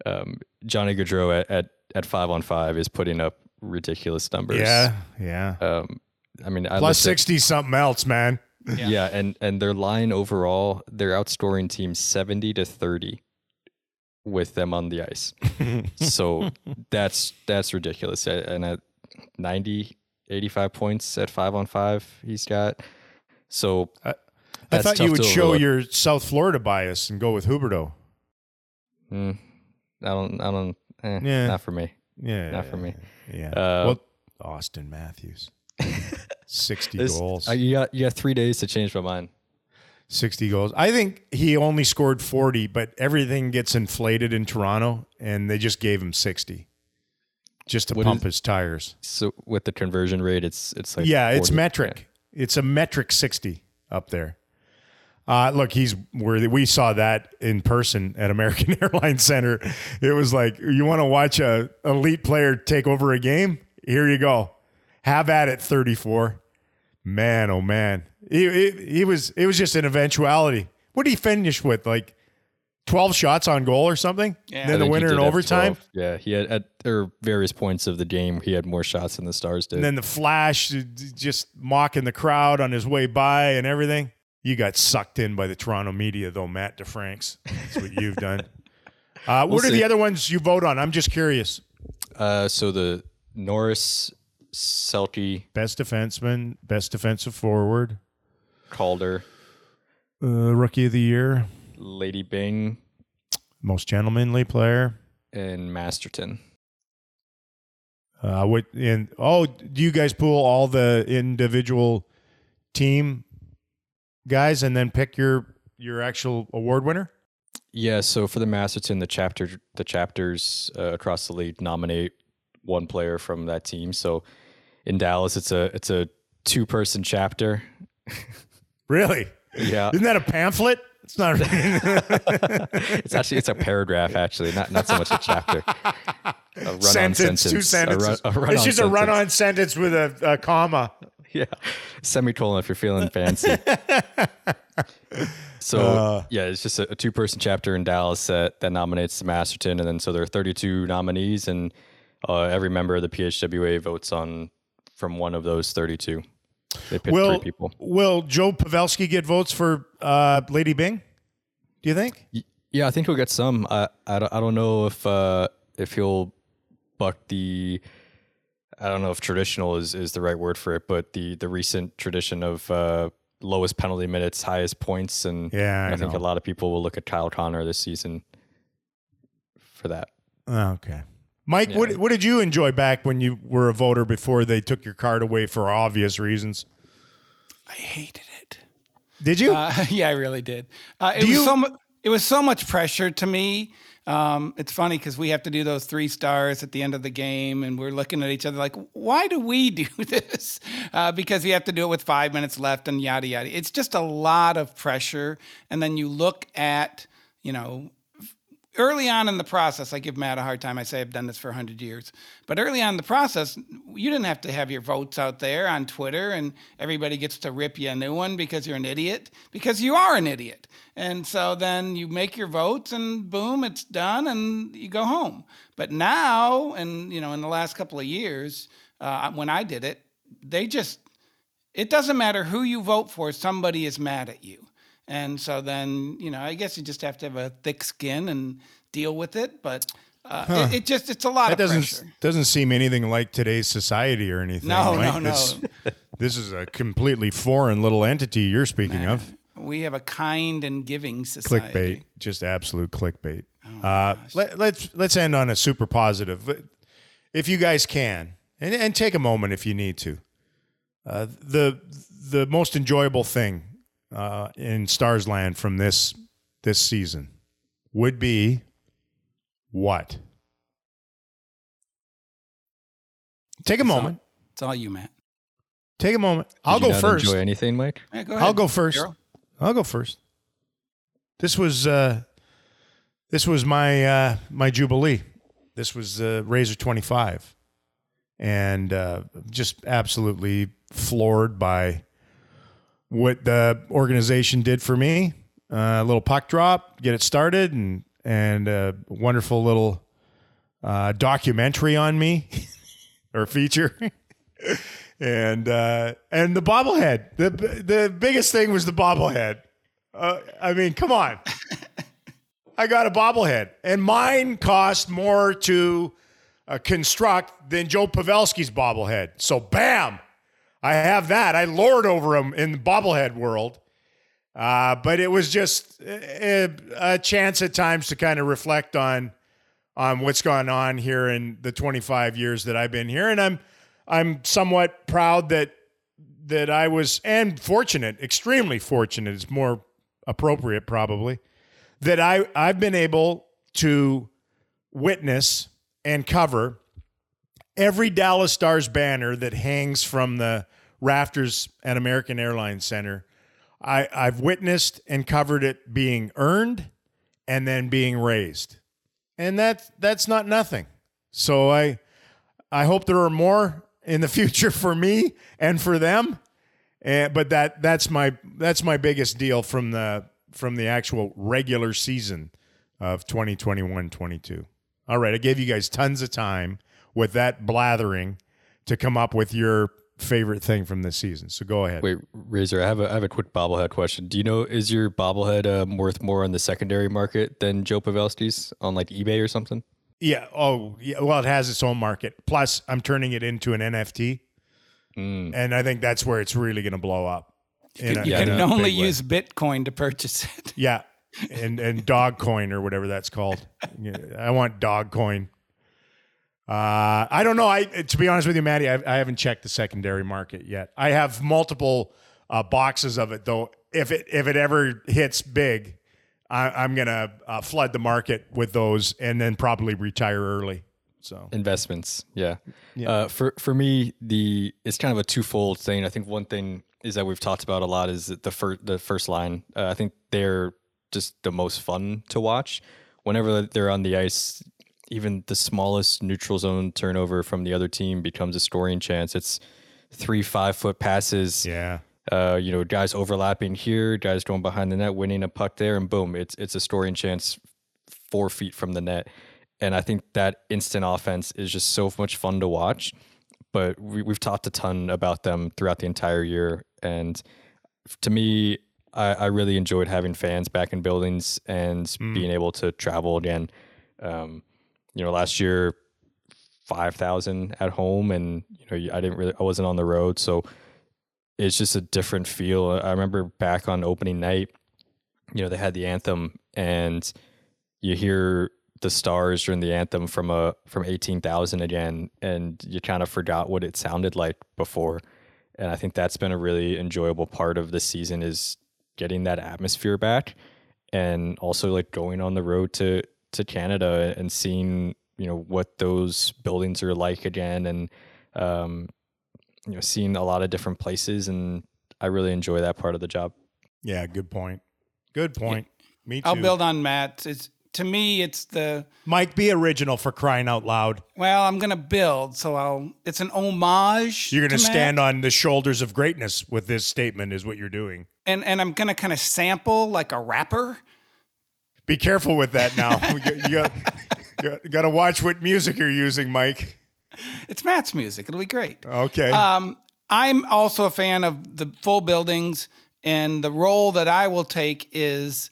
Um, Johnny Gaudreau at, at, at five on five is putting up ridiculous numbers. Yeah, yeah. Um, I mean, I plus sixty at, something else, man. Yeah. yeah, and and their line overall, they're outscoring teams seventy to thirty with them on the ice. so that's that's ridiculous. And at 90, 85 points at five on five, he's got. So I, I thought you would show your South Florida bias and go with Huberdeau. Mm, I don't. I don't. Eh, yeah, not for me. Yeah, not for me. Yeah. Uh, well, Auston Matthews. 60 this, goals. Uh, you got you got three days to change my mind. 60 goals. I think he only scored 40, but everything gets inflated in Toronto, and they just gave him 60. Just to What pump is- his tires. So with the conversion rate, it's it's like yeah, it's 40 metric. It's a metric 60 up there. Uh, look, he's worthy. We saw that in person at American Airlines Center. It was like, you want to watch a elite player take over a game? Here you go. Have at it, 34. Man, oh man. He, he, he was, it was just an eventuality. What did he finish with? Like 12 shots on goal or something? Yeah. Then the winner in overtime? 12. Yeah, he had at or various points of the game, he had more shots than the Stars did. And then the flash, just mocking the crowd on his way by and everything. You got sucked in by the Toronto media, though, Matt DeFranks. That's what you've done. Uh, what are see. the other ones you vote on? I'm just curious. uh, so the Norris, Selke, Best defenseman, best defensive forward, Calder, uh, rookie of the year, Lady Byng, most gentlemanly player. and Masterton. Uh, what and oh, do you guys pool all the individual team guys and then pick your your actual award winner? Yeah, so for the Masterton, the chapter the chapters uh, across the league nominate one player from that team. So in Dallas, it's a it's a two person chapter. Really? Yeah, Isn't that a pamphlet? It's not. it's actually it's a paragraph actually, not not so much a chapter. A run-on sentence, two sentences. A run, a it's just a sentence. run-on sentence with a, a comma. Yeah, semicolon if you're feeling fancy. so Uh. yeah, it's just a, a two-person chapter in Dallas that, that nominates the Masterton, and then so there are 32 nominees, and uh, every member of the PHWA votes on from one of those 32. They pick Will three people. Will Joe Pavelski get votes for uh, Lady Byng? Do you think? Yeah, I think he'll get some. I I don't, I don't know if uh, if he'll buck the. I don't know if traditional is, is the right word for it, but the the recent tradition of uh, lowest penalty minutes, highest points, and Yeah, I I, think know. a lot of people will look at Kyle Connor this season for that. Okay. Mike, what what did you enjoy back when you were a voter before they took your card away for obvious reasons? I hated it. Did you? Uh, yeah, I really did. Uh, it Do was you- so mu- it was so much pressure to me. Um, it's funny because we have to do those three stars at the end of the game, and we're looking at each other like, "Why do we do this?" Uh, because we have to do it with five minutes left, and yada yada. It's just a lot of pressure, and then you look at, you know, early on in the process, I give Matt a hard time. I say I've done this for 100 years. But early on in the process, you didn't have to have your votes out there on Twitter and everybody gets to rip you a new one because you're an idiot, because you are an idiot. And so then you make your votes and boom, it's done and you go home. But now, and you know, in the last couple of years, uh, when I did it, they just it doesn't matter who you vote for, somebody is mad at you. And so then, you know, I guess you just have to have a thick skin and deal with it. But uh, it, it just, it's a lot that of doesn't pressure. doesn't seem anything like today's society or anything. No, Mike. no, no. This, this is a completely foreign little entity you're speaking of. We have a kind and giving society. clickbait, just absolute clickbait. Oh uh, let, let's let's end on a super positive, if you guys can, and, and take a moment if you need to. Uh, the the most enjoyable thing uh, in Stars Land from this this season would be what? Take a moment. It's all you, Matt. Take a moment. I'll you go not first. Enjoy anything, Mike? Yeah, go ahead. I'll go first. Daryl. I'll go first. This was uh, this was my uh, my jubilee. This was uh, Razor twenty five, and uh, just absolutely floored by what the organization did for me. Uh, a little puck drop, get it started, and and a wonderful little uh, documentary on me or feature. and uh, and the bobblehead. The the biggest thing was the bobblehead. Uh, I mean, come on. I got a bobblehead, and mine cost more to uh, construct than Joe Pavelski's bobblehead. So, bam, I have that. I lord over him in the bobblehead world. Uh, but it was just a, a chance at times to kind of reflect on on what's gone on here in the 25 years that I've been here, and I'm I'm somewhat proud that that I was and fortunate, extremely fortunate. It's more appropriate probably that I I've been able to witness and cover every Dallas Stars banner that hangs from the rafters at American Airlines Center, I, I've witnessed and covered it being earned and then being raised. And that that's not nothing. So I I hope there are more in the future for me and for them. And, but that that's my that's my biggest deal from the from the actual regular season of 2021-22. All right, I gave you guys tons of time with that blathering to come up with your favorite thing from this season. So go ahead. Wait, Razor, I have a I have a quick bobblehead question. Do you know is your bobblehead um, worth more on the secondary market than Joe Pavelski's on like eBay or something? Yeah. Oh, yeah. Well, it has its own market. Plus, I'm turning it into an NFT, and I think that's where it's really going to blow up. In You Yeah, can in a no, only big way. use Bitcoin to purchase it. Yeah, and and Dogcoin or whatever that's called. I want Dogcoin. Uh, I don't know. I to be honest with you, Maddie, I, I haven't checked the secondary market yet. I have multiple uh, boxes of it though. If it if it ever hits big, I, I'm gonna uh, flood the market with those and then probably retire early. So investments yeah, Uh, for for me the it's kind of a twofold thing i think one thing is that we've talked about a lot is the first the first line uh, i think they're just the most fun to watch whenever they're on the ice even the smallest neutral zone turnover from the other team becomes a scoring chance it's three five foot passes yeah, uh, you know, guys overlapping here, guys going behind the net, winning a puck there, and boom, it's it's a scoring chance four feet from the net. And I think that instant offense is just so much fun to watch. But we, we've talked a ton about them throughout the entire year, and to me, I, I really enjoyed having fans back in buildings and being able to travel again. Um, you know, last year five thousand at home, and you know, I didn't really, I wasn't on the road, so it's just a different feel. I remember back on opening night, you know, they had the anthem, and you hear the stars during the anthem from a from eighteen thousand again, and you kind of forgot what it sounded like before. And I think that's been a really enjoyable part of the season is getting that atmosphere back, and also like going on the road to to Canada and seeing you know what those buildings are like again, and um, you know seeing a lot of different places, and I really enjoy that part of the job. yeah. Good point. Good point. Me too. I'll build on Matt. It's to me, it's the Mike, be original for crying out loud. well. I'm gonna build, so I'll. It's an homage. You're going to Matt, stand on the shoulders of greatness with this statement, is what you're doing. and and I'm gonna kind of sample like a rapper. Be careful with that now. Got- you got, got, got to watch what music you're using, Mike. It's Matt's music. It'll be great. Okay. Um, I'm also a fan of the full buildings, and the role that I will take is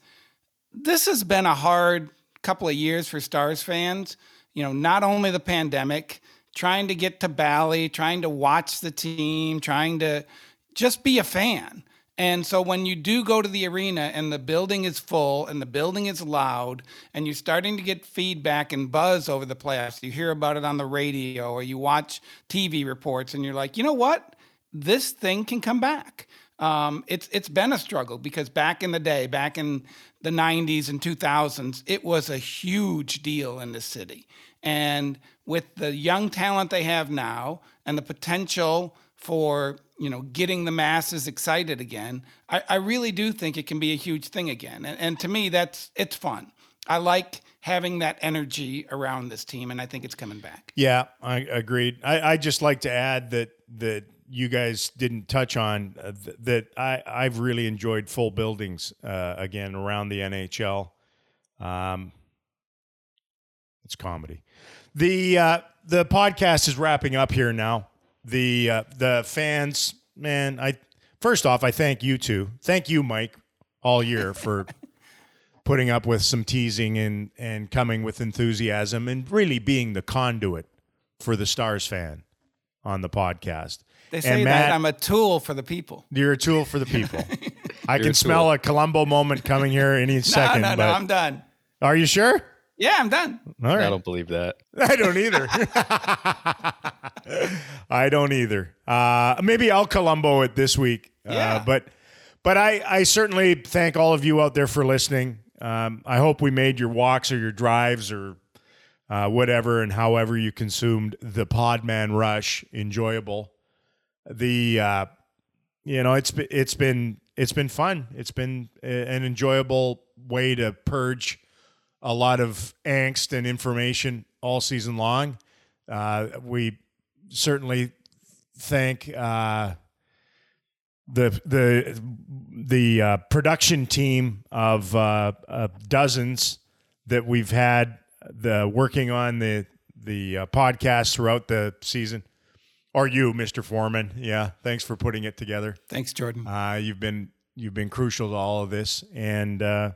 this has been a hard couple of years for Stars fans. You know, not only the pandemic, trying to get to Bally, trying to watch the team, trying to just be a fan. And so when you do go to the arena and the building is full and the building is loud and you're starting to get feedback and buzz over the playoffs, you hear about it on the radio or you watch TV reports and you're like, you know what? This thing can come back. Um, it's it's been a struggle because back in the day, back in the 90s and 2000s, it was a huge deal in the city. And with the young talent they have now and the potential for you know getting the masses excited again, I, I really do think it can be a huge thing again. And, and to me, that's it's fun. I like having that energy around this team, and I think it's coming back. yeah, I agreed. I, I just like to add that that you guys didn't touch on uh, th- that I I've really enjoyed full buildings uh, again around the NHL. Um, it's comedy. The uh, the podcast is wrapping up here now. The uh, the fans, man. I first off, I thank you two. Thank you, Mike, all year for putting up with some teasing and and coming with enthusiasm and really being the conduit for the Stars fan on the podcast. They say and Matt, that I'm a tool for the people. you're a tool for the people. I You're can a smell a Columbo moment coming here any second. no, no, but I'm done. are you sure? Yeah, I'm done. All I don't believe that. I don't either. I don't either. Uh, maybe I'll Columbo it this week. Yeah. Uh, but but I, I certainly thank all of you out there for listening. Um, I hope we made your walks or your drives or uh, whatever and however you consumed the Podman Rush, enjoyable. The uh, you know it's it's been it's been fun. It's been an enjoyable way to purge a lot of angst and information all season long. Uh, we certainly thank uh, the the the uh, production team of uh, uh, dozens that we've had the working on the the uh, podcast throughout the season. Are you, Mr. Foreman? Yeah, thanks for putting it together. Thanks, Jordan. Uh, you've been you've been crucial to all of this, and uh,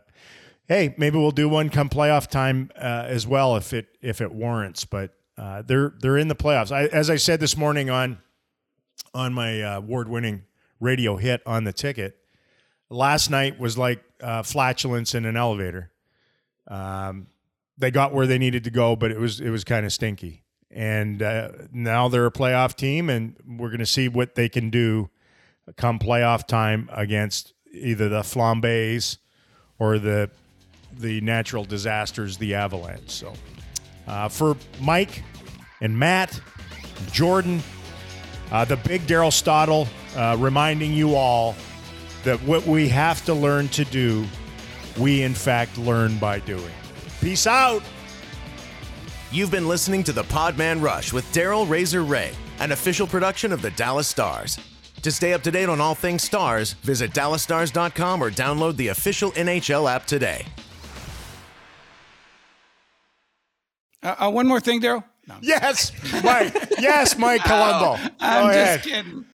hey, maybe we'll do one come playoff time uh, as well if it if it warrants. But uh, they're they're in the playoffs. I, as I said this morning on on my uh, award winning radio hit on the ticket, last night was like uh, flatulence in an elevator. Um, they got where they needed to go, but it was it was kind of stinky. And uh, now they're a playoff team, and we're going to see what they can do come playoff time against either the Flambés or the the natural disasters, the Avalanche. So, uh, for Mike and Matt, Jordan, uh, the big Daryl Stottle, uh, reminding you all that what we have to learn to do, we in fact learn by doing. Peace out. You've been listening to the Podman Rush with Daryl Razor Reaugh, an official production of the Dallas Stars. To stay up to date on all things Stars, visit DallasStars.com or download the official NHL app today. Uh, uh, one more thing, Daryl. No, Yes, Mike. yes, Mike Columbo. I'm Go just ahead. kidding.